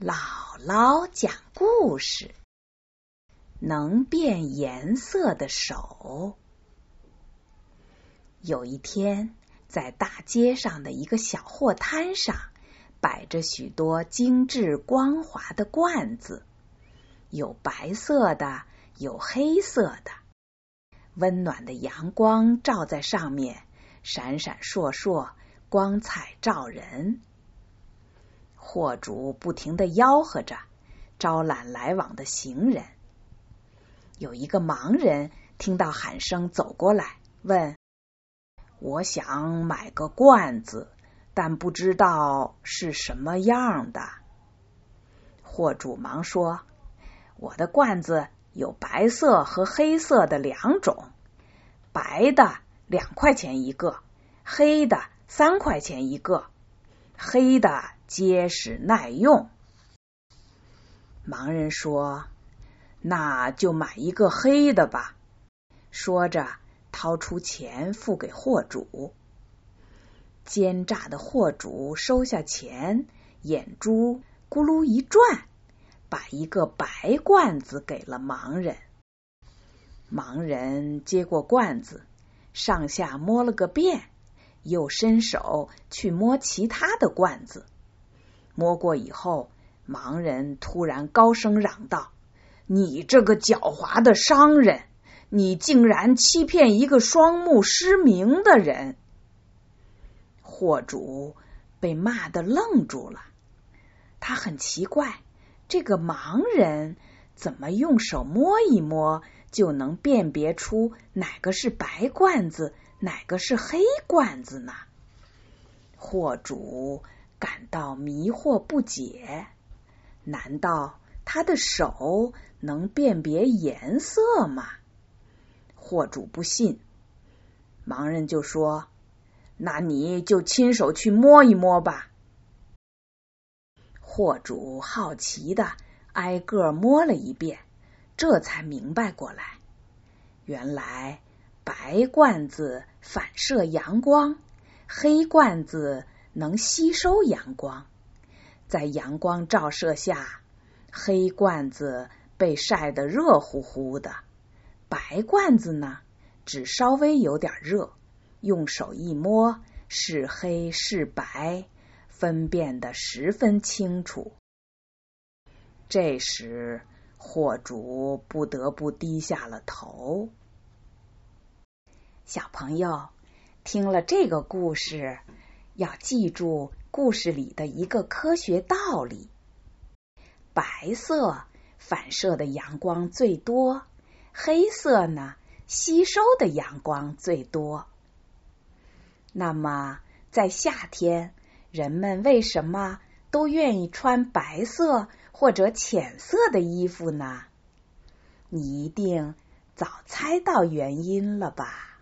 姥姥讲故事：能变颜色的手。有一天，在大街上的一个小货摊上，摆着许多精致光滑的罐子，有白色的，有黑色的。温暖的阳光照在上面，闪闪烁烁，光彩照人。货主不停的吆喝着，招揽来往的行人。有一个盲人听到喊声走过来，问：“我想买个罐子，但不知道是什么样的。”货主忙说：“我的罐子有白色和黑色的两种，白的两块钱一个，黑的三块钱一个。黑的。”结实耐用，盲人说：“那就买一个黑的吧。”说着，掏出钱付给货主。奸诈的货主收下钱，眼珠咕噜一转，把一个白罐子给了盲人。盲人接过罐子，上下摸了个遍，又伸手去摸其他的罐子。摸过以后，盲人突然高声嚷道：“你这个狡猾的商人，你竟然欺骗一个双目失明的人！”货主被骂的愣住了，他很奇怪，这个盲人怎么用手摸一摸就能辨别出哪个是白罐子，哪个是黑罐子呢？货主。感到迷惑不解，难道他的手能辨别颜色吗？货主不信，盲人就说：“那你就亲手去摸一摸吧。”货主好奇的挨个摸了一遍，这才明白过来，原来白罐子反射阳光，黑罐子。能吸收阳光，在阳光照射下，黑罐子被晒得热乎乎的，白罐子呢，只稍微有点热，用手一摸，是黑是白，分辨得十分清楚。这时，货主不得不低下了头。小朋友，听了这个故事。要记住故事里的一个科学道理：白色反射的阳光最多，黑色呢吸收的阳光最多。那么，在夏天，人们为什么都愿意穿白色或者浅色的衣服呢？你一定早猜到原因了吧？